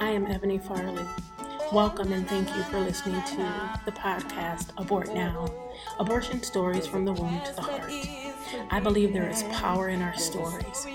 I am Ebony Farley. Welcome and thank you for listening to the podcast Abort Now Abortion Stories from the Womb to the Heart. I believe there is power in our stories.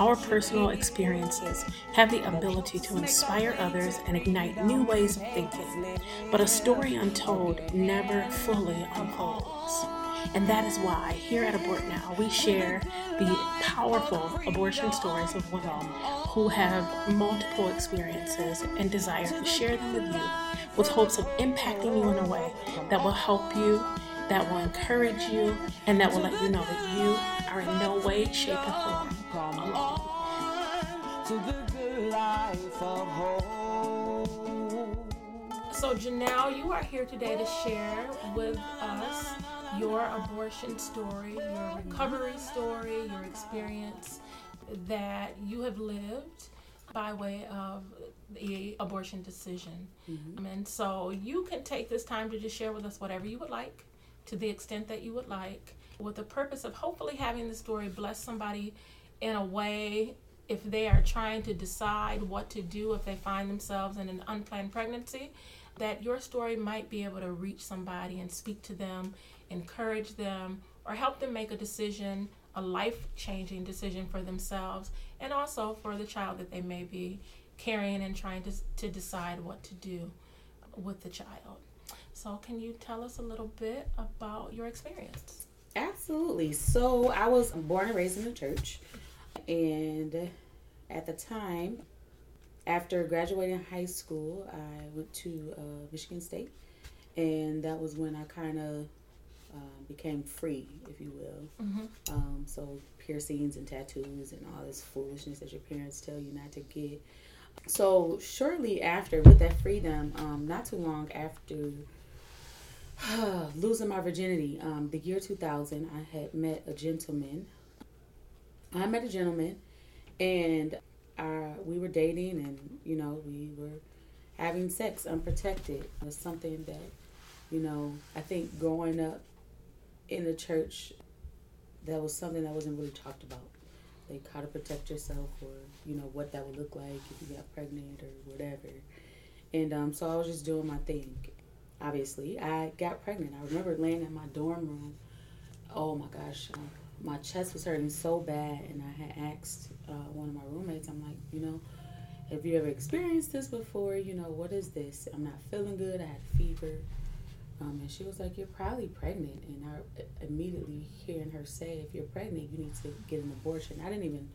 Our personal experiences have the ability to inspire others and ignite new ways of thinking, but a story untold never fully unfolds. And that is why here at Abort Now, we share the powerful abortion stories of women who have multiple experiences and desire to share them with you with hopes of impacting you in a way that will help you, that will encourage you, and that will let you know that you are in no way, shape, or form alone. So, Janelle, you are here today to share with us your abortion story, your recovery story, your experience that you have lived by way of the abortion decision. Mm-hmm. And so you can take this time to just share with us whatever you would like to the extent that you would like with the purpose of hopefully having the story bless somebody in a way if they are trying to decide what to do if they find themselves in an unplanned pregnancy that your story might be able to reach somebody and speak to them encourage them, or help them make a decision, a life changing decision for themselves and also for the child that they may be carrying and trying to, to decide what to do with the child. So, can you tell us a little bit about your experience? Absolutely. So, I was born and raised in the church, and at the time, after graduating high school, I went to uh, Michigan State, and that was when I kind of um, became free, if you will. Mm-hmm. Um, so piercings and tattoos and all this foolishness that your parents tell you not to get. So shortly after, with that freedom, um, not too long after losing my virginity, um, the year 2000, I had met a gentleman. I met a gentleman, and we were dating, and you know we were having sex unprotected. It's something that you know I think growing up in the church, that was something that wasn't really talked about. Like how to protect yourself, or you know what that would look like if you got pregnant or whatever. And um, so I was just doing my thing. Obviously, I got pregnant. I remember laying in my dorm room. Oh my gosh, uh, my chest was hurting so bad, and I had asked uh, one of my roommates. I'm like, you know, have you ever experienced this before? You know, what is this? I'm not feeling good. I had fever. Um, and she was like, You're probably pregnant. And I immediately hearing her say, If you're pregnant, you need to get an abortion. I didn't even,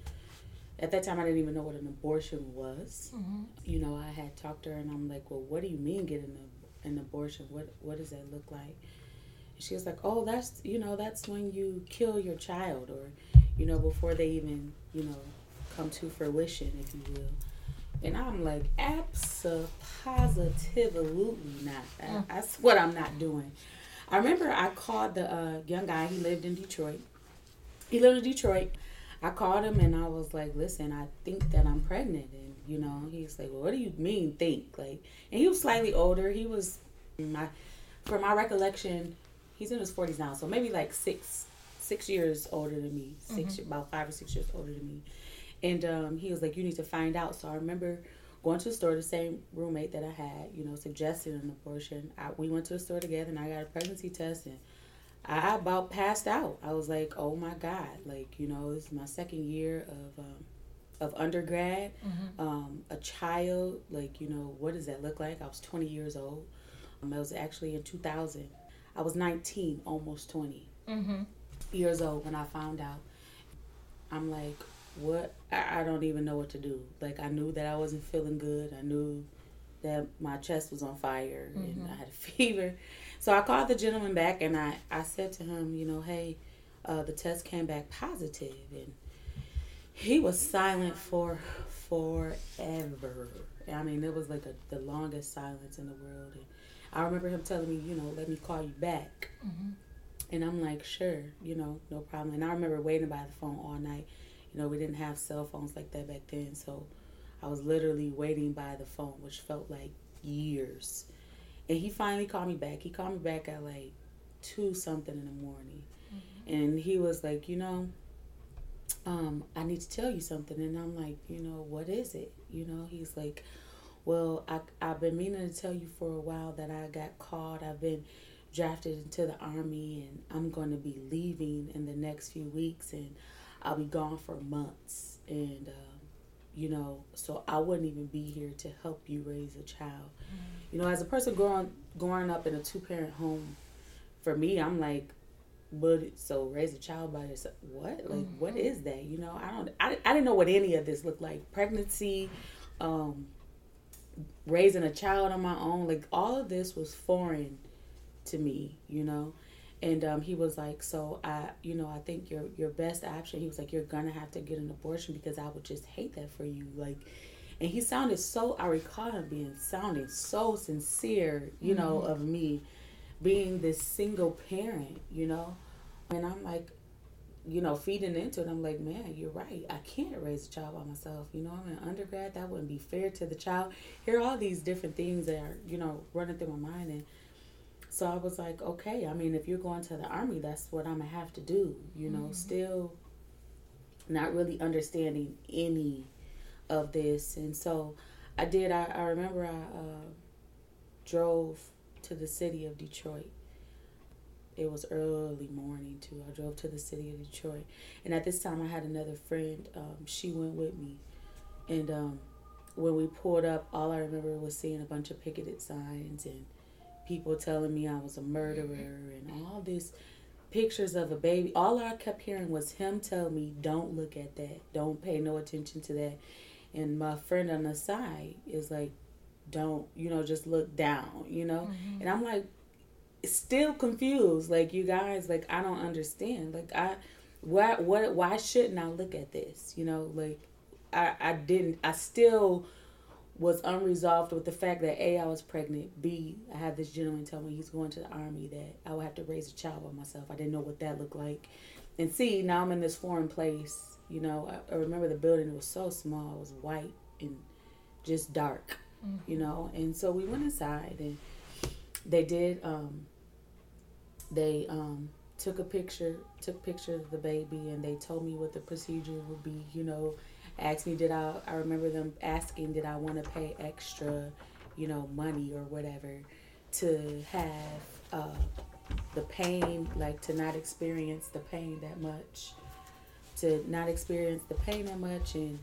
at that time, I didn't even know what an abortion was. Mm-hmm. You know, I had talked to her and I'm like, Well, what do you mean getting an, an abortion? What, what does that look like? And she was like, Oh, that's, you know, that's when you kill your child or, you know, before they even, you know, come to fruition, if you will. And I'm like, absolutely not. Mm. That's what I'm not doing. I remember I called the uh, young guy. He lived in Detroit. He lived in Detroit. I called him and I was like, listen, I think that I'm pregnant. And, you know, he's like, well, what do you mean think? Like, and he was slightly older. He was, my, for my recollection, he's in his 40s now. So maybe like six, six years older than me. 6 mm-hmm. about five or six years older than me. And um, he was like, you need to find out. So I remember going to the store, the same roommate that I had, you know, suggested an abortion. I, we went to the store together and I got a pregnancy test and I about passed out. I was like, oh my God. Like, you know, this is my second year of, um, of undergrad. Mm-hmm. Um, a child, like, you know, what does that look like? I was 20 years old. Um, I was actually in 2000. I was 19, almost 20 mm-hmm. years old when I found out. I'm like, what I, I don't even know what to do. Like I knew that I wasn't feeling good. I knew that my chest was on fire mm-hmm. and I had a fever. So I called the gentleman back and I, I said to him, you know, hey, uh, the test came back positive and he was silent for forever. I mean, it was like a, the longest silence in the world. And I remember him telling me, you know, let me call you back. Mm-hmm. And I'm like, sure, you know, no problem. And I remember waiting by the phone all night you know, we didn't have cell phones like that back then, so I was literally waiting by the phone, which felt like years. And he finally called me back. He called me back at like two something in the morning, mm-hmm. and he was like, you know, um, I need to tell you something. And I'm like, you know, what is it? You know, he's like, Well, I, I've been meaning to tell you for a while that I got called. I've been drafted into the army and I'm going to be leaving in the next few weeks and I'll be gone for months. And, um, you know, so I wouldn't even be here to help you raise a child. Mm-hmm. You know, as a person growing growing up in a two parent home, for me, I'm like, but so raise a child by yourself. What? Like, mm-hmm. what is that? You know, I don't. I, I didn't know what any of this looked like. Pregnancy, um, raising a child on my own. Like all of this was foreign to me. You know, and um, he was like, so I, you know, I think your your best option. He was like, you're gonna have to get an abortion because I would just hate that for you. Like, and he sounded so. I recall him being sounding so sincere. You know, mm-hmm. of me being this single parent. You know and I'm like, you know, feeding into it, I'm like, man, you're right. I can't raise a child by myself. You know, I'm an undergrad. That wouldn't be fair to the child. Here are all these different things that are, you know, running through my mind. And so I was like, okay, I mean, if you're going to the army, that's what I'm going to have to do. You know, mm-hmm. still not really understanding any of this. And so I did. I, I remember I uh, drove to the city of Detroit it was early morning too. I drove to the city of Detroit, and at this time I had another friend. Um, she went with me, and um, when we pulled up, all I remember was seeing a bunch of picketed signs and people telling me I was a murderer and all this pictures of a baby. All I kept hearing was him tell me, "Don't look at that. Don't pay no attention to that." And my friend on the side is like, "Don't you know? Just look down." You know, mm-hmm. and I'm like still confused. Like you guys, like I don't understand. Like I, why, what, why shouldn't I look at this? You know, like I, I didn't. I still was unresolved with the fact that a I was pregnant. B I had this gentleman tell me he's going to the army that I would have to raise a child by myself. I didn't know what that looked like. And C now I'm in this foreign place. You know, I, I remember the building was so small. It was white and just dark. Mm-hmm. You know, and so we went inside and they did um, they um, took a picture, took pictures of the baby, and they told me what the procedure would be. You know, asked me did I. I remember them asking did I want to pay extra, you know, money or whatever, to have uh, the pain, like to not experience the pain that much, to not experience the pain that much, and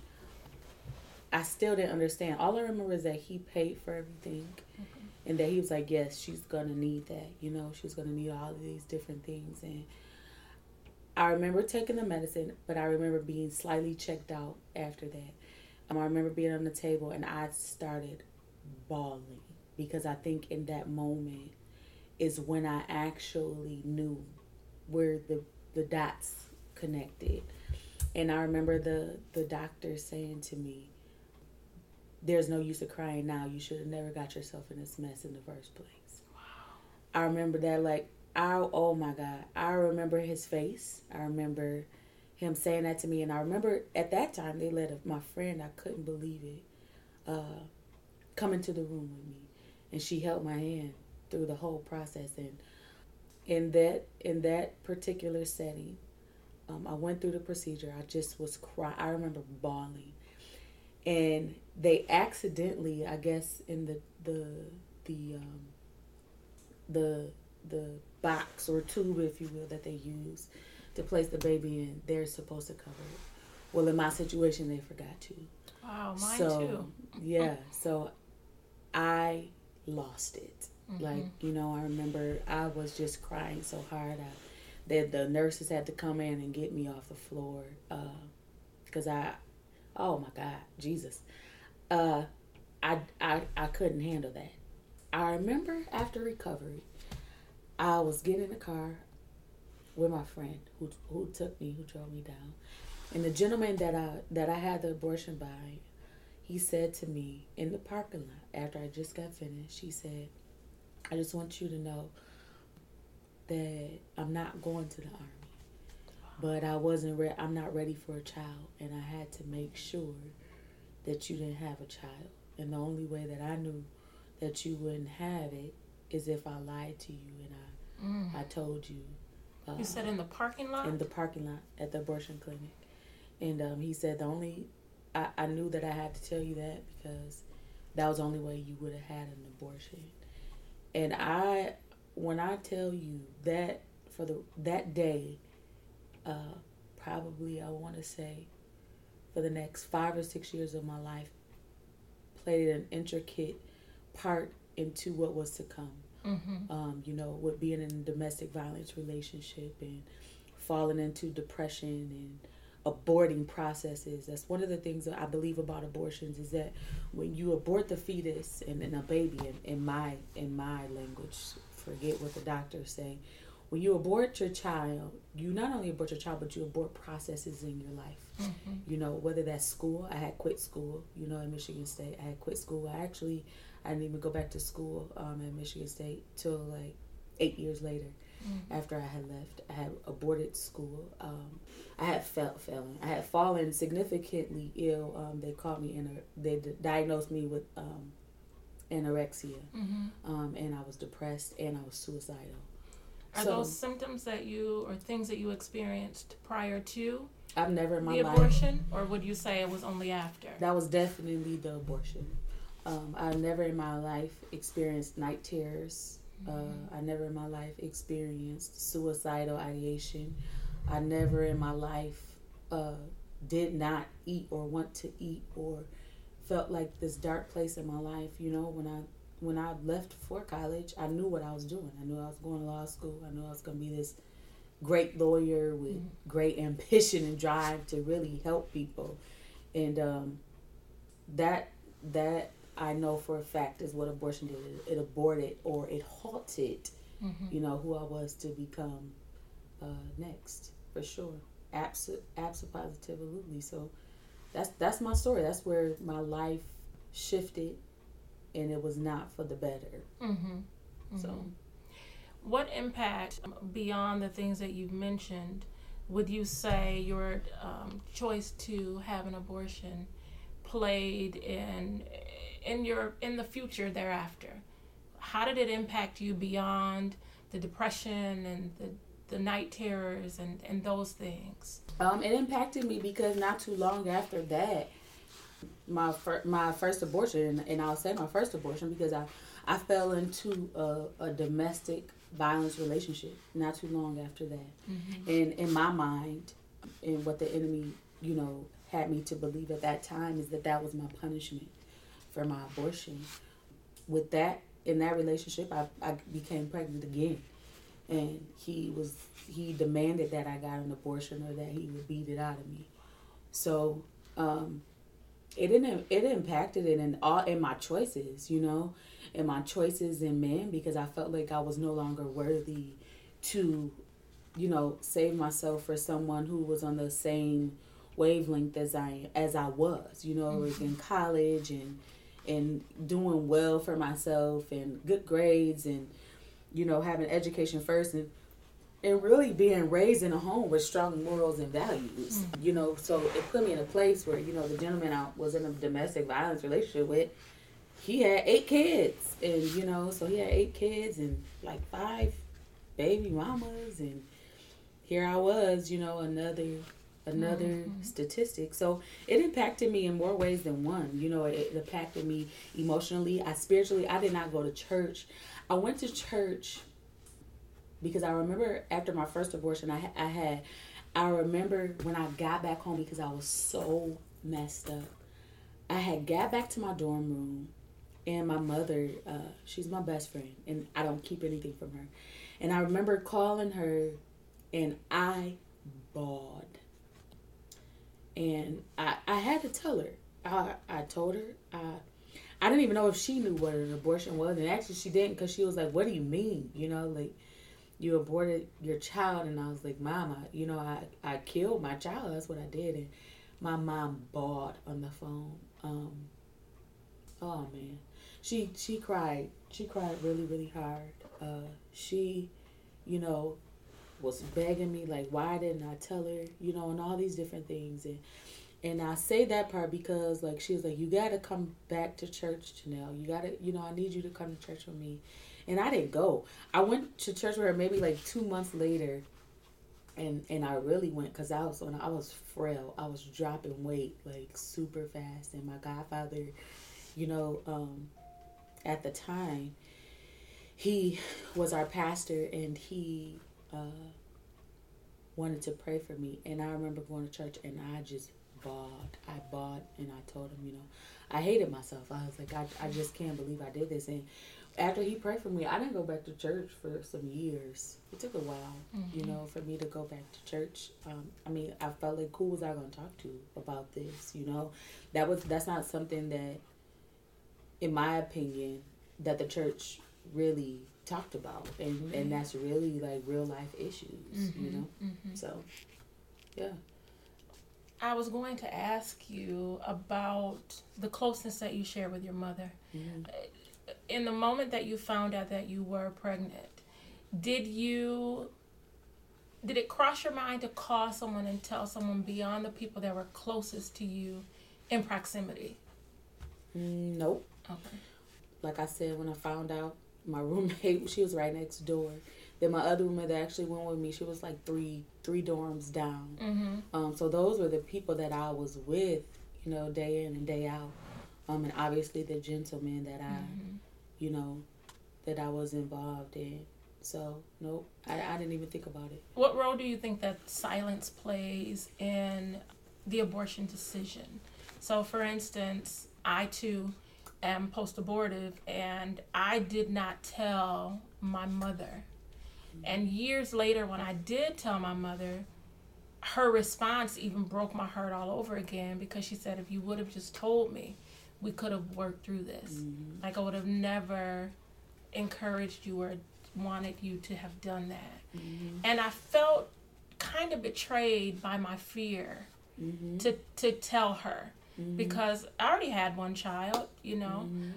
I still didn't understand. All I remember is that he paid for everything. Mm-hmm and that he was like, yes, she's gonna need that. You know, she's gonna need all of these different things. And I remember taking the medicine, but I remember being slightly checked out after that. Um, I remember being on the table and I started bawling because I think in that moment is when I actually knew where the the dots connected. And I remember the the doctor saying to me, there's no use of crying now. You should have never got yourself in this mess in the first place. Wow. I remember that like I oh my God. I remember his face. I remember him saying that to me and I remember at that time they let a, my friend, I couldn't believe it, uh, come into the room with me. And she held my hand through the whole process and in that in that particular setting, um, I went through the procedure. I just was crying. I remember bawling and they accidentally, I guess, in the the the um, the the box or tube, if you will, that they use to place the baby in, they're supposed to cover it. Well, in my situation, they forgot to. Wow, mine so, too. yeah, so I lost it. Mm-hmm. Like you know, I remember I was just crying so hard. I, that the nurses had to come in and get me off the floor because uh, I Oh my God, Jesus. Uh, I, I, I couldn't handle that. I remember after recovery, I was getting in the car with my friend who, who took me, who drove me down. And the gentleman that I, that I had the abortion by, he said to me in the parking lot after I just got finished, he said, I just want you to know that I'm not going to the army but I wasn't re- I'm not ready for a child and I had to make sure that you didn't have a child. And the only way that I knew that you wouldn't have it is if I lied to you and I mm. I told you. Uh, you said in the parking lot. In the parking lot at the abortion clinic, and um, he said the only I, I knew that I had to tell you that because that was the only way you would have had an abortion. And I, when I tell you that for the that day, uh, probably I want to say, for the next five or six years of my life, played an intricate part into what was to come. Mm-hmm. Um, you know, with being in a domestic violence relationship and falling into depression and aborting processes. That's one of the things that I believe about abortions is that when you abort the fetus and, and a baby, in, in my in my language, forget what the doctors say. When you abort your child, you not only abort your child, but you abort processes in your life. Mm-hmm. You know, whether that's school. I had quit school. You know, at Michigan State, I had quit school. I actually, I didn't even go back to school um, at Michigan State till like eight years later mm-hmm. after I had left. I had aborted school. Um, I had felt failing. I had fallen significantly ill. Um, they called me in a, they d- diagnosed me with um, anorexia, mm-hmm. Um, and I was depressed and I was suicidal. Are so, those symptoms that you or things that you experienced prior to? I've never in my the abortion, life, or would you say it was only after? That was definitely the abortion. Um, I've never in my life experienced night terrors. Uh, I never in my life experienced suicidal ideation. I never in my life uh, did not eat or want to eat or felt like this dark place in my life. You know, when I when I left for college, I knew what I was doing. I knew I was going to law school. I knew I was going to be this great lawyer with mm-hmm. great ambition and drive to really help people, and um, that that I know for a fact is what abortion did. It, it aborted or it halted, mm-hmm. you know, who I was to become uh, next for sure. Absolutely, absolutely. So that's that's my story. That's where my life shifted, and it was not for the better. Mm-hmm. Mm-hmm. So, what impact beyond the things that you've mentioned would you say your um, choice to have an abortion played in in your in the future thereafter? How did it impact you beyond the depression and the the night terrors and and those things? Um, it impacted me because not too long after that, my fir- my first abortion, and I'll say my first abortion because I I fell into a, a domestic violence relationship not too long after that, mm-hmm. and in my mind, and what the enemy you know had me to believe at that time is that that was my punishment for my abortion. With that, in that relationship, I, I became pregnant again. And he was he demanded that I got an abortion or that he would beat it out of me. So um, it didn't it impacted it in all in my choices, you know, in my choices in men because I felt like I was no longer worthy to, you know, save myself for someone who was on the same wavelength as I as I was, you know, mm-hmm. in college and and doing well for myself and good grades and you know having education first and and really being raised in a home with strong morals and values mm-hmm. you know so it put me in a place where you know the gentleman I was in a domestic violence relationship with he had eight kids and you know so he had eight kids and like five baby mamas and here I was you know another another mm-hmm. statistic. So it impacted me in more ways than one. You know, it, it, impacted me emotionally. I spiritually, I did not go to church. I went to church because I remember after my first abortion, I, I had, I remember when I got back home because I was so messed up. I had got back to my dorm room and my mother, uh, she's my best friend and I don't keep anything from her. And I remember calling her and I bawled and I, I had to tell her. I, I told her. I, I didn't even know if she knew what an abortion was, and actually she didn't, because she was like, "What do you mean? You know, like you aborted your child?" And I was like, "Mama, you know, I I killed my child. That's what I did." And my mom bawled on the phone. Um, oh man, she she cried. She cried really really hard. Uh, she, you know, was begging me like why didn't I tell her you know and all these different things. And and I say that part because like she was like you got to come back to church Janelle. You got to you know I need you to come to church with me. And I didn't go. I went to church with her maybe like 2 months later. And and I really went cuz I was on I was frail. I was dropping weight like super fast. And my godfather you know, um, at the time, he was our pastor and he uh, wanted to pray for me. And I remember going to church and I just bawled. I bawled and I told him, you know, I hated myself. I was like, I, I just can't believe I did this. And after he prayed for me, I didn't go back to church for some years. It took a while, mm-hmm. you know, for me to go back to church. Um, I mean, I felt like who was I going to talk to about this? You know, that was that's not something that, in my opinion, that the church really talked about, and mm-hmm. and that's really like real life issues. Mm-hmm. You know, mm-hmm. so yeah. I was going to ask you about the closeness that you share with your mother. Mm-hmm in the moment that you found out that you were pregnant, did you did it cross your mind to call someone and tell someone beyond the people that were closest to you in proximity? Mm, nope. Okay. Like I said, when I found out, my roommate she was right next door. Then my other roommate that actually went with me, she was like three three dorms down. Mm-hmm. Um, so those were the people that I was with, you know, day in and day out. Um, and obviously the gentleman that I, mm-hmm. you know, that I was involved in. So nope, I, I didn't even think about it. What role do you think that silence plays in the abortion decision? So, for instance, I too am post abortive, and I did not tell my mother. And years later, when I did tell my mother, her response even broke my heart all over again because she said, If you would have just told me, we could have worked through this. Mm-hmm. Like I would have never encouraged you or wanted you to have done that. Mm-hmm. And I felt kind of betrayed by my fear mm-hmm. to to tell her mm-hmm. because I already had one child, you know. Mm-hmm.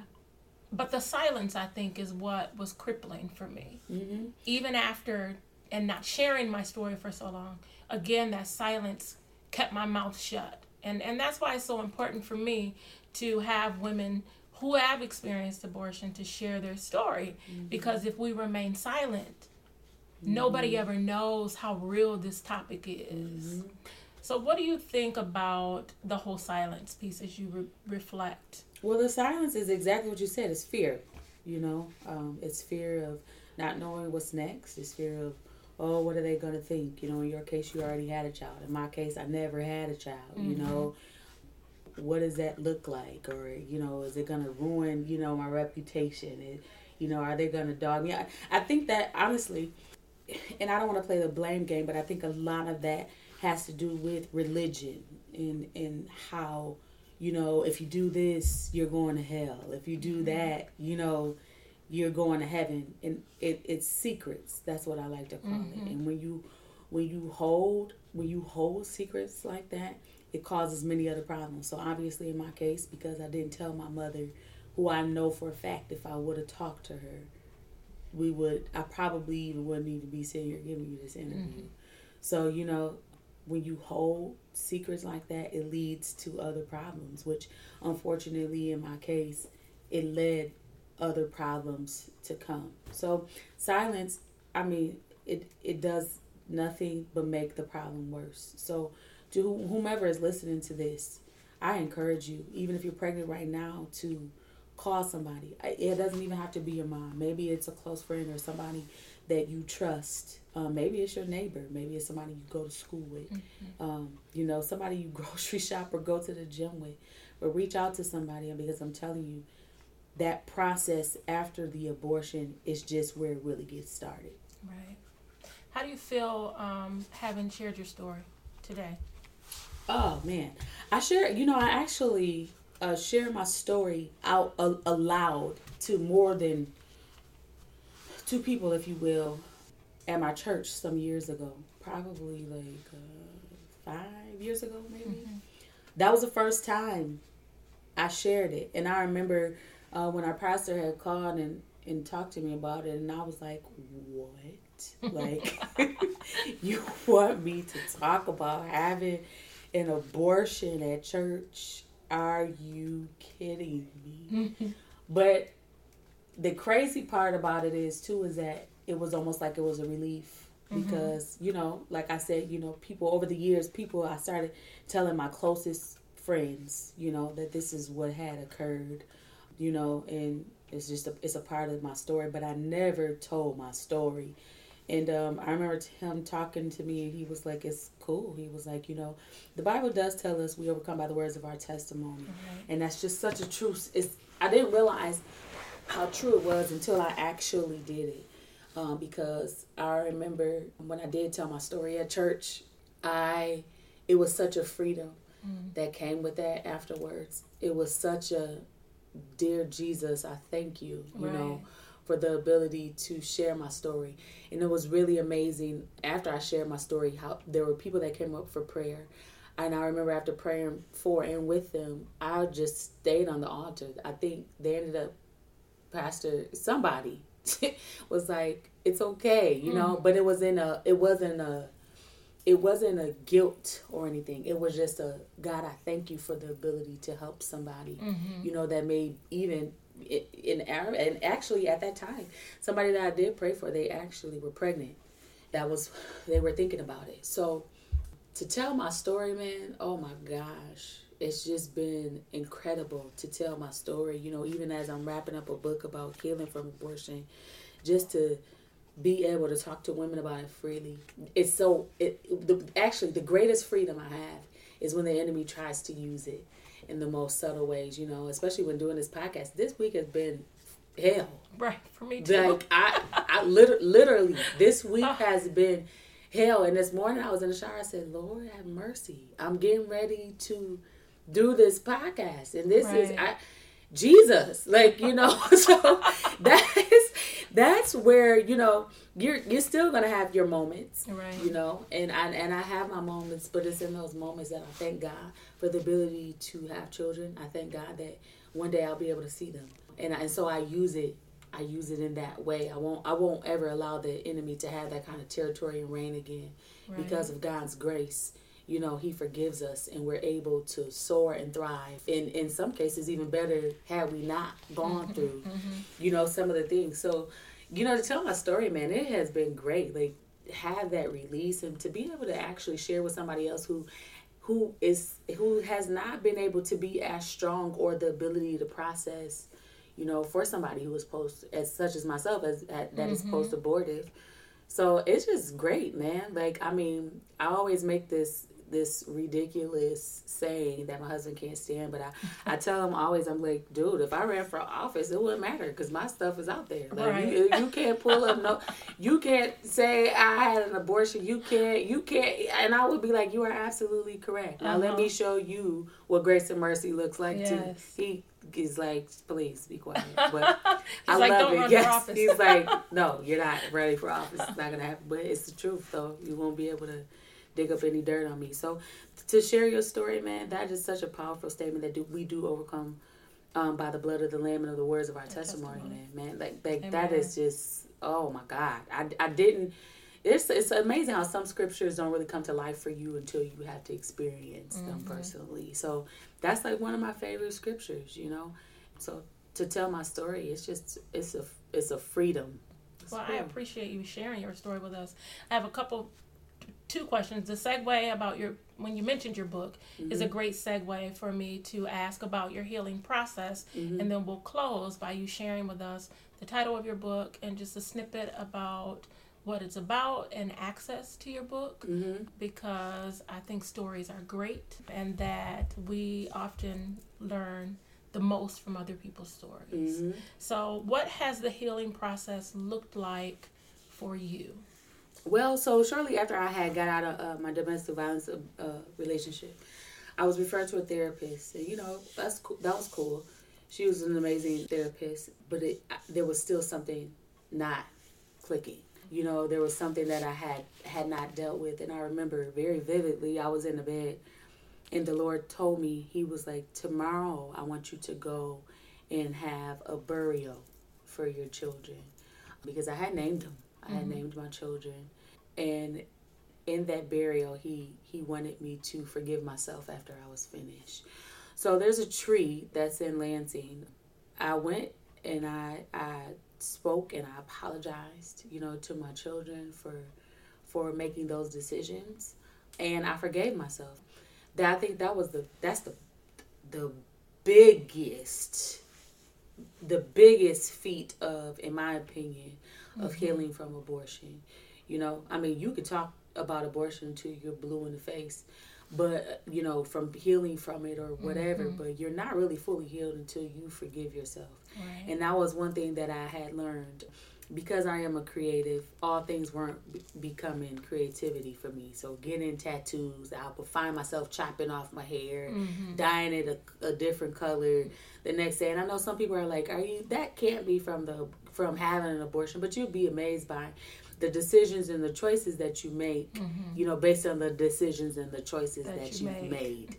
But the silence I think is what was crippling for me. Mm-hmm. Even after and not sharing my story for so long, again that silence kept my mouth shut. And and that's why it's so important for me to have women who have experienced abortion to share their story mm-hmm. because if we remain silent mm-hmm. nobody ever knows how real this topic is mm-hmm. So what do you think about the whole silence piece as you re- reflect? Well the silence is exactly what you said it's fear you know? Um, it's fear of not knowing what's next it's fear of oh what are they going to think? You know in your case you already had a child. In my case i never had a child you mm-hmm. know what does that look like? Or you know is it going to ruin you know my reputation? It, you know are they going to dog me? I, I think that honestly and i don't want to play the blame game but i think a lot of that has to do with religion and and how you know if you do this you're going to hell if you do mm-hmm. that you know you're going to heaven and it, it's secrets that's what i like to call mm-hmm. it and when you when you hold when you hold secrets like that it causes many other problems. So obviously, in my case, because I didn't tell my mother, who I know for a fact, if I would have talked to her, we would. I probably even wouldn't even be sitting here giving you this interview. Mm-hmm. So you know, when you hold secrets like that, it leads to other problems. Which, unfortunately, in my case, it led other problems to come. So silence. I mean, it it does nothing but make the problem worse. So to whomever is listening to this, I encourage you, even if you're pregnant right now, to call somebody. It doesn't even have to be your mom. Maybe it's a close friend or somebody that you trust. Um, maybe it's your neighbor. Maybe it's somebody you go to school with. Mm-hmm. Um, you know, somebody you grocery shop or go to the gym with. But reach out to somebody because I'm telling you, that process after the abortion is just where it really gets started. Right. How do you feel um, having shared your story today? Oh man, I share. You know, I actually uh, share my story out uh, aloud to more than two people, if you will, at my church some years ago. Probably like uh, five years ago, maybe. Mm-hmm. That was the first time I shared it, and I remember uh, when our pastor had called and and talked to me about it, and I was like, "What? like, you want me to talk about having?" an abortion at church. Are you kidding me? but the crazy part about it is too is that it was almost like it was a relief mm-hmm. because mm-hmm. you know, like I said, you know, people over the years, people I started telling my closest friends, you know, that this is what had occurred. you know, and it's just a, it's a part of my story. But I never told my story. And um, I remember him talking to me, and he was like, "It's cool." He was like, "You know, the Bible does tell us we overcome by the words of our testimony, mm-hmm. and that's just such a truth." It's I didn't realize how true it was until I actually did it, um, because I remember when I did tell my story at church, I it was such a freedom mm. that came with that afterwards. It was such a dear Jesus, I thank you, you right. know, for the ability to share my story. And it was really amazing after I shared my story how there were people that came up for prayer. And I remember after praying for and with them, I just stayed on the altar. I think they ended up, Pastor, somebody was like, it's okay, you know, mm. but it was in a, it wasn't a, it wasn't a guilt or anything. It was just a God. I thank you for the ability to help somebody. Mm-hmm. You know that may even in Arab and actually at that time, somebody that I did pray for, they actually were pregnant. That was they were thinking about it. So to tell my story, man. Oh my gosh, it's just been incredible to tell my story. You know, even as I'm wrapping up a book about healing from abortion, just to be able to talk to women about it freely. It's so it the, actually the greatest freedom I have is when the enemy tries to use it in the most subtle ways, you know, especially when doing this podcast. This week has been hell. Right, for me too. Like I I literally, literally this week has been hell and this morning I was in the shower I said, "Lord, have mercy. I'm getting ready to do this podcast and this right. is I Jesus. Like, you know, so that is that's where, you know, you're you're still gonna have your moments. Right. You know, and I and I have my moments, but it's in those moments that I thank God for the ability to have children. I thank God that one day I'll be able to see them. And I, and so I use it I use it in that way. I won't I won't ever allow the enemy to have that kind of territory and reign again right. because of God's grace you know he forgives us and we're able to soar and thrive in in some cases even better had we not gone mm-hmm, through mm-hmm. you know some of the things so you know to tell my story man it has been great like have that release and to be able to actually share with somebody else who who is who has not been able to be as strong or the ability to process you know for somebody who is post as such as myself as that mm-hmm. is post abortive so it's just great man like i mean i always make this this ridiculous saying that my husband can't stand. But I, I tell him always, I'm like, dude, if I ran for office, it wouldn't matter because my stuff is out there. Like right. you, you can't pull up no, you can't say I had an abortion. You can't, you can't, and I would be like, you are absolutely correct. Now uh-huh. let me show you what grace and mercy looks like yes. too. He is like, please be quiet. But I like, love it. Yes, he's like, no, you're not ready for office. It's not gonna happen. But it's the truth, though. You won't be able to dig up any dirt on me. So to share your story, man, that is such a powerful statement that do, we do overcome um, by the blood of the Lamb and of the words of our testimony, testimony, man. Man, like, like that is just oh my God. I, I didn't. It's it's amazing how some scriptures don't really come to life for you until you have to experience mm-hmm. them personally. So that's like one of my favorite scriptures, you know. So to tell my story, it's just it's a it's a freedom. Well. I appreciate you sharing your story with us. I have a couple two questions. The segue about your when you mentioned your book mm-hmm. is a mm-hmm. great segue for me to ask about your healing process, mm-hmm. and then we'll close by you sharing with us the title of your book and just a snippet about what it's about and access to your book mm-hmm. because I think stories are great and that we often learn the most from other people's stories. Mm-hmm. So, what has the healing process looked like for you? Well, so shortly after I had got out of uh, my domestic violence uh, relationship, I was referred to a therapist, and you know that's cool. That was cool. She was an amazing therapist, but it there was still something not clicking. You know, there was something that I had had not dealt with, and I remember very vividly. I was in the bed, and the Lord told me He was like, "Tomorrow, I want you to go and have a burial for your children," because I had named them. I had mm-hmm. named my children, and in that burial he he wanted me to forgive myself after I was finished. So there's a tree that's in Lansing. I went and I I spoke and I apologized, you know, to my children for for making those decisions and I forgave myself. That I think that was the that's the the biggest the biggest feat of, in my opinion, of Mm-hmm. healing from abortion. You know, I mean, you could talk about abortion until you're blue in the face, but you know, from healing from it or whatever. Mm-hmm. But you're not really fully healed until you forgive yourself. Right. And that was one thing that I had learned because I am a creative. All things weren't be- becoming creativity for me. So getting tattoos, I would find myself chopping off my hair, Mm-hmm. dyeing it a, a different color the next day. And I know some people are like, "Are you? That can't be from the from having an abortion." But you'd be amazed by the decisions and the choices that you make. You know, based on the decisions and the choices Mm-hmm. That that, you you've make. made.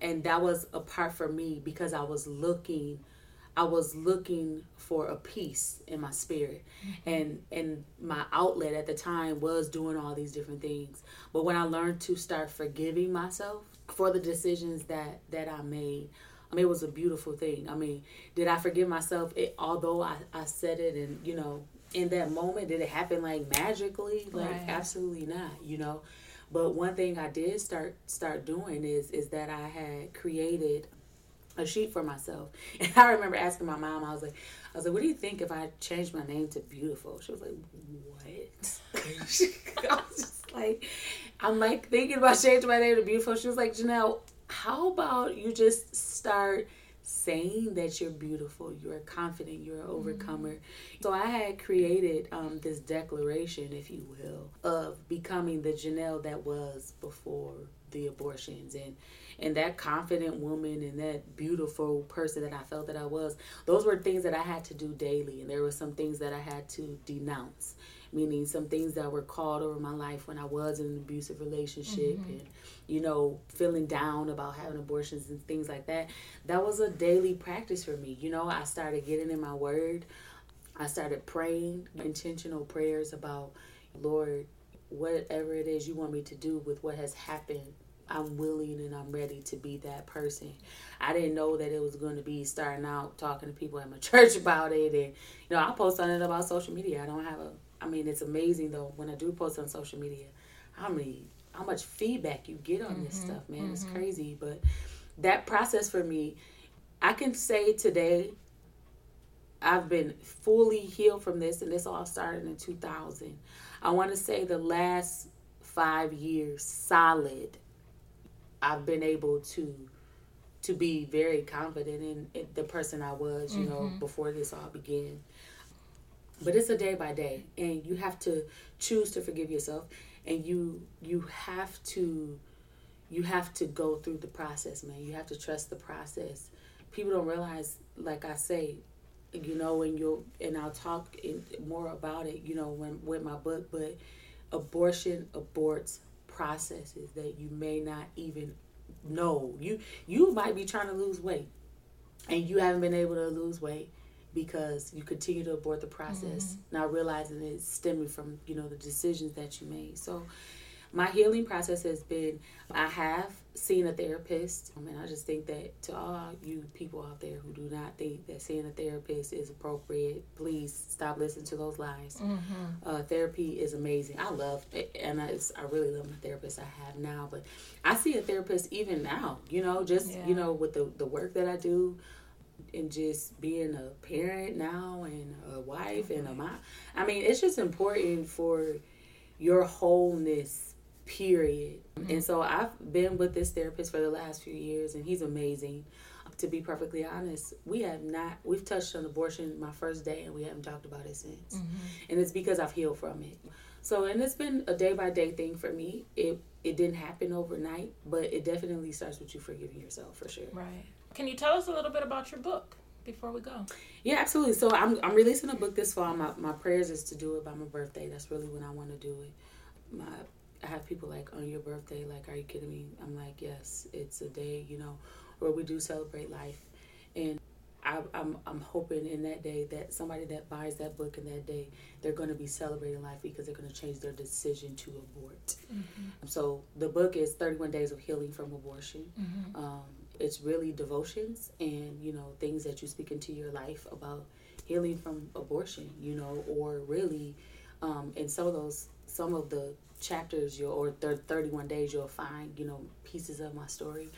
And that was a part for me because I was looking I was looking for a peace in my spirit. And and my outlet at the time was doing all these different things. But when I learned to start forgiving myself for the decisions that that I made, I mean it was a beautiful thing. I mean, did I forgive myself it, although I, I said it and you know, in that moment did it happen like magically? Like Right. absolutely not, you know. But one thing I did start start doing is is that I had created a sheet for myself. And I remember asking my mom, I was like, I was like, what do you think if I changed my name to Beautiful? She was like, what? I was just like, I'm like thinking about changing my name to Beautiful. She was like, Janelle, how about you just start saying that you're beautiful, you're confident, you're an overcomer. So I had created um, this declaration, if you will, of becoming the Janelle that was before the abortions and and that confident woman and that beautiful person that I felt that I was those were things that I had to do daily. And there were some things that I had to denounce meaning some things that were called over my life when I was in an abusive relationship mm-hmm. and you know feeling down about having abortions and things like that. That was a daily practice for me. You know I started getting in my word. I started praying intentional prayers about Lord whatever it is you want me to do with what has happened I'm willing and I'm ready to be that person. I didn't know that it was going to be starting out talking to people at my church about it, and you know I post on it about social media. I don't have a. I mean, it's amazing though when I do post on social media, how many, how much feedback you get on this mm-hmm. stuff, man. It's mm-hmm. crazy, but that process for me, I can say today. I've been fully healed from this, and this all started in 2000. I want to say the last five years solid I've been able to to be very confident in, in the person I was, you know, mm-hmm. before this all began. But it's a day by day, and you have to choose to forgive yourself, and you you have to you have to go through the process, man. You have to trust the process. People don't realize, like I say, you know, and you'll and I'll talk in, more about it, you know, when with my book, but abortion aborts processes that you may not even know. You you might be trying to lose weight and you haven't been able to lose weight because you continue to abort the process, mm-hmm. not realizing it's stemming from, you know, the decisions that you made. So my healing process has been I have seen a therapist. Um, I mean, I just think that to all you people out there who do not think that seeing a therapist is appropriate, please stop listening to those lies. Mm-hmm. Uh, therapy is amazing. I love it, and I, I really love my therapist I have now. But I see a therapist even now. You know, just Yeah. you know with the the work that I do. And just being a parent now and a wife and a mm-hmm. mom. I mean, it's just important for your wholeness period mm-hmm. and so i've been with this therapist for the last few years and he's amazing to be perfectly honest we have not we've touched on abortion my first day and we haven't talked about it since mm-hmm. and it's because i've healed from it so and it's been a day by day thing for me it it didn't happen overnight but it definitely starts with you forgiving yourself for sure Right. Can you tell us a little bit about your book before we go? Yeah, absolutely. So I'm I'm releasing a book this fall. My my prayers is to do it by my birthday. That's really when I want to do it. My I have people like on your birthday, like, are you kidding me? I'm like, yes, it's a day, you know, where we do celebrate life, and I, I'm I'm hoping in that day that somebody that buys that book in that day, they're going to be celebrating life because they're going to change their decision to abort. So the book is 31 Days of Healing from Abortion. Um, it's really devotions and you know things that you speak into your life about healing from abortion. You know, or really, um, in some of those some of the chapters you'll or the 31 days you'll find you know pieces of my story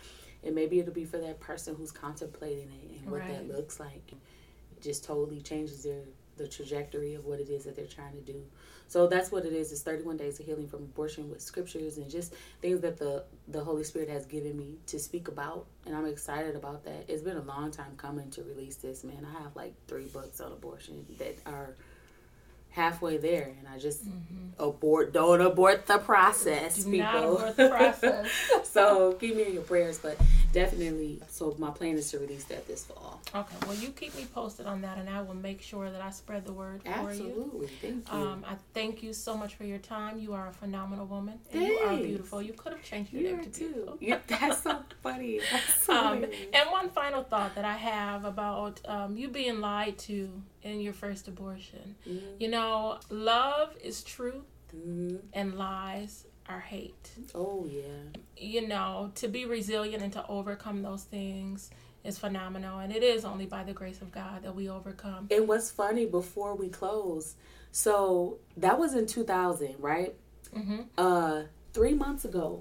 and maybe it'll be for that person who's contemplating it and what that looks like just totally changes their the trajectory of what it is that they're trying to do. So that's what it is. It's 31 days of healing from abortion with scriptures and just things that the the Holy Spirit has given me to speak about, and I'm excited about that. It's been a long time coming to release this, man. I have like three books on abortion that are halfway there, and I just mm-hmm. abort. Don't abort the process, Do people. Not abort the process. so keep me in your prayers, but definitely. So my plan is to release that this fall. Okay. Well, you keep me posted on that, and I will make sure that I spread the word Absolutely. for you. Absolutely. Thank you. Um, I thank you so much for your time. You are a phenomenal woman, and you are beautiful. You could have changed your you name to too. Yeah, that's so funny. That's so um, and one final thought that I have about um, you being lied to in your first abortion. Mm-hmm. You know, love is truth mm-hmm. and lies hate. Oh, yeah. You know, to be resilient and to overcome those things is phenomenal. And it is only by the grace of God that we overcome. And what's funny before we close, so that was in 2000, right? Mm-hmm. Uh, three months ago,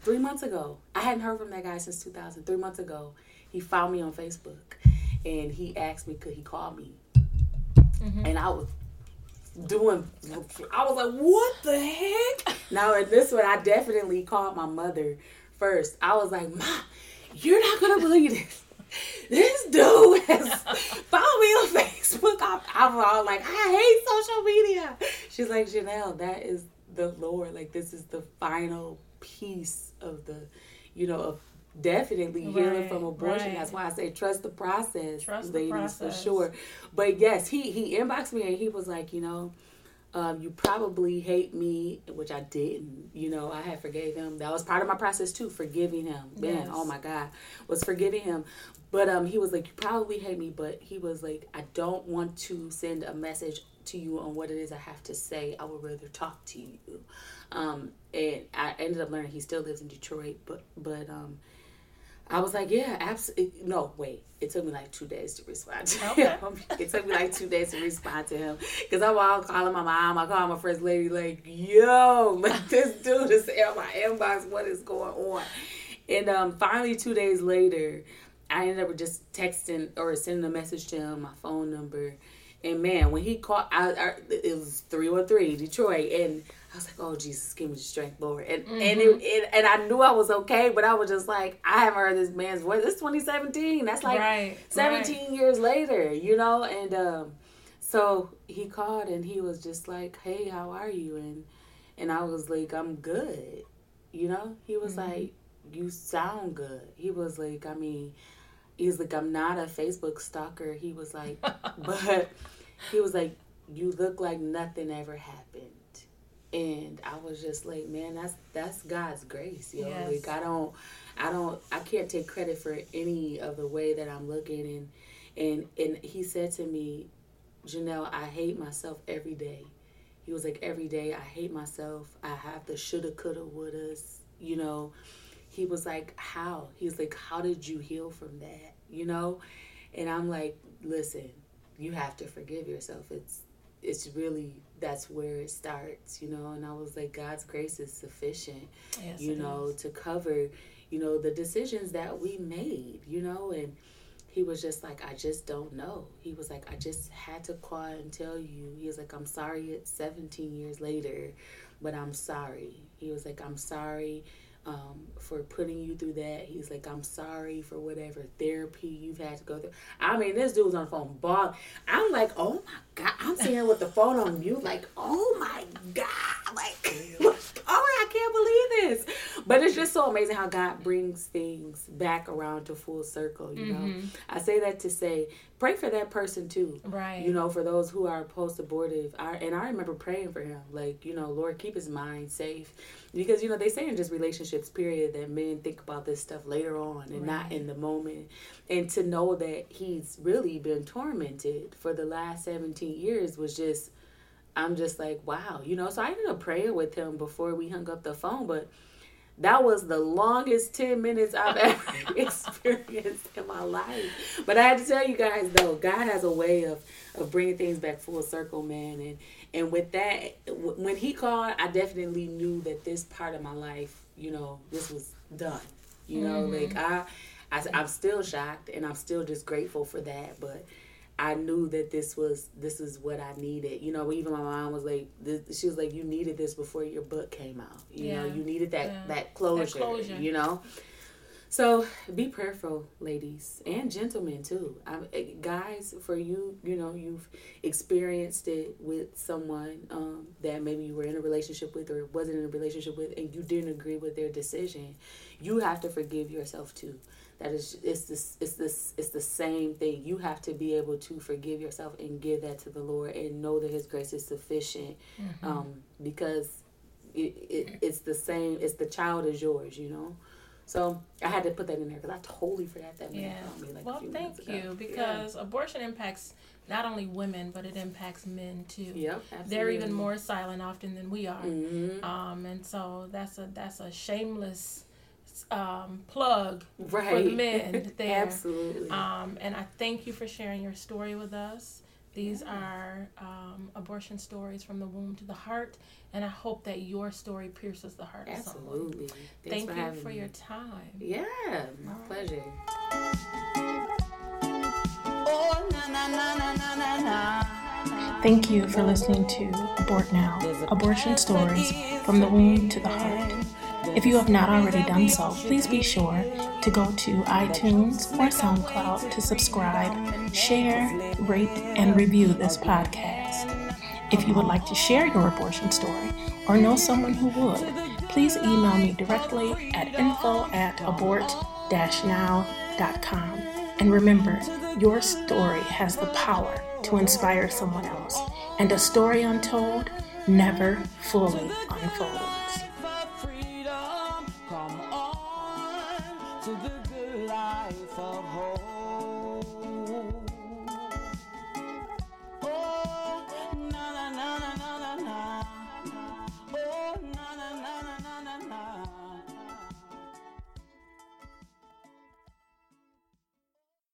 three months ago, I hadn't heard from that guy since 2000. Three months ago, he found me on Facebook and he asked me, could he call me? Mm-hmm. And I was doing, I was like, what the heck? now, in this one, I definitely called my mother first. I was like, Mom, you're not to believe this. This dude has found me on Facebook. I'm, I'm all like, I hate social media. She's like, Janelle, that is the Lord. Like, this is the final piece of the, you know, of definitely right, healing from abortion. Right. That's why I say trust the process, trust ladies, the process. for sure. But yes, he he inboxed me and he was like, you know, um, you probably hate me, which I didn't. You know, I had forgave him. That was part of my process too, forgiving him. Man, yes. oh my God, was forgiving him. But um, he was like, you probably hate me, but he was like, I don't want to send a message to you on what it is I have to say. I would rather talk to you. Um, and I ended up learning he still lives in Detroit, but but um, I was like, yeah, absolutely. No, wait. It took me like two days to respond to okay. him. it took me like two days to respond to him because I'm all calling my mom. I call my first lady like, yo, like this dude is in my inbox. What is going on? And um, finally, two days later, I ended up just texting or sending a message to him, my phone number. And man, when he called, I, I it was three one three Detroit, and I was like, oh Jesus, give me the strength, Lord. And mm-hmm. and it, it, and I knew I was okay, but I was just like, I haven't heard this man's voice. This 2017. That's like right, 17 right. years later, you know. And um, so he called and he was just like, hey, how are you? And and I was like, I'm good. You know. He was mm-hmm. like, you sound good. He was like, I mean, he's like, I'm not a Facebook stalker. He was like, but he was like, you look like nothing ever happened and I was just like, man, that's that's God's grace, yo. Yes. Like I don't, I don't, I can't take credit for any of the way that I'm looking, and and and he said to me, Janelle, I hate myself every day. He was like, every day I hate myself. I have the shoulda, coulda, wouldas, you know. He was like, how? He was like, how did you heal from that, you know? And I'm like, listen, you have to forgive yourself. It's it's really that's where it starts, you know. And I was like, God's grace is sufficient, yes, you know, is. to cover, you know, the decisions that we made, you know. And he was just like, I just don't know. He was like, I just had to call and tell you. He was like, I'm sorry it's 17 years later, but I'm sorry. He was like, I'm sorry um, for putting you through that. He's like, I'm sorry for whatever therapy you've had to go through. I mean, this dude's on the phone ball. I'm like, oh my God. I'm sitting here with the phone on mute, like, oh my God. Like, oh, I can't believe this. But it's just so amazing how God brings things back around to full circle, you mm-hmm. know. I say that to say, pray for that person too. Right. You know, for those who are post abortive. I and I remember praying for him, like, you know, Lord, keep his mind safe because you know they say in just relationships period that men think about this stuff later on and right. not in the moment and to know that he's really been tormented for the last 17 years was just i'm just like wow you know so i ended up praying with him before we hung up the phone but that was the longest 10 minutes I've ever experienced in my life. But I had to tell you guys though, God has a way of of bringing things back full circle, man. And and with that, when he called, I definitely knew that this part of my life, you know, this was done. You know, mm-hmm. like I, I, I'm still shocked and I'm still just grateful for that. But I knew that this was this is what I needed. You know, even my mom was like, this, she was like, you needed this before your book came out. You yeah. know, you needed that yeah. that, closure, that closure. You know. So be prayerful, ladies and gentlemen too. I, eh, guys, for you, you know, you've experienced it with someone um, that maybe you were in a relationship with or wasn't in a relationship with, and you didn't agree with their decision. You have to forgive yourself too. That is, it's this, it's this, it's the same thing. You have to be able to forgive yourself and give that to the Lord and know that His grace is sufficient, mm-hmm. um, because it, it, it's the same. It's the child is yours, you know. So I had to put that in there because I totally forgot that. Yeah. Like well, thank you because yeah. abortion impacts not only women but it impacts men too. Yep. Absolutely. They're even more silent often than we are. Mm-hmm. Um, and so that's a that's a shameless um, plug right. for the men there. Absolutely. Um, and I thank you for sharing your story with us. These yeah. are um, abortion stories from the womb to the heart, and I hope that your story pierces the heart Absolutely. of someone. Thanks Thank for you for me. your time. Yeah, my All pleasure. Thank you for listening to Abort Now Abortion Stories from the Womb to the Heart. If you have not already done so, please be sure to go to iTunes or SoundCloud to subscribe, share, rate, and review this podcast. If you would like to share your abortion story or know someone who would, please email me directly at info at abort-now.com. And remember, your story has the power to inspire someone else, and a story untold never fully unfolds.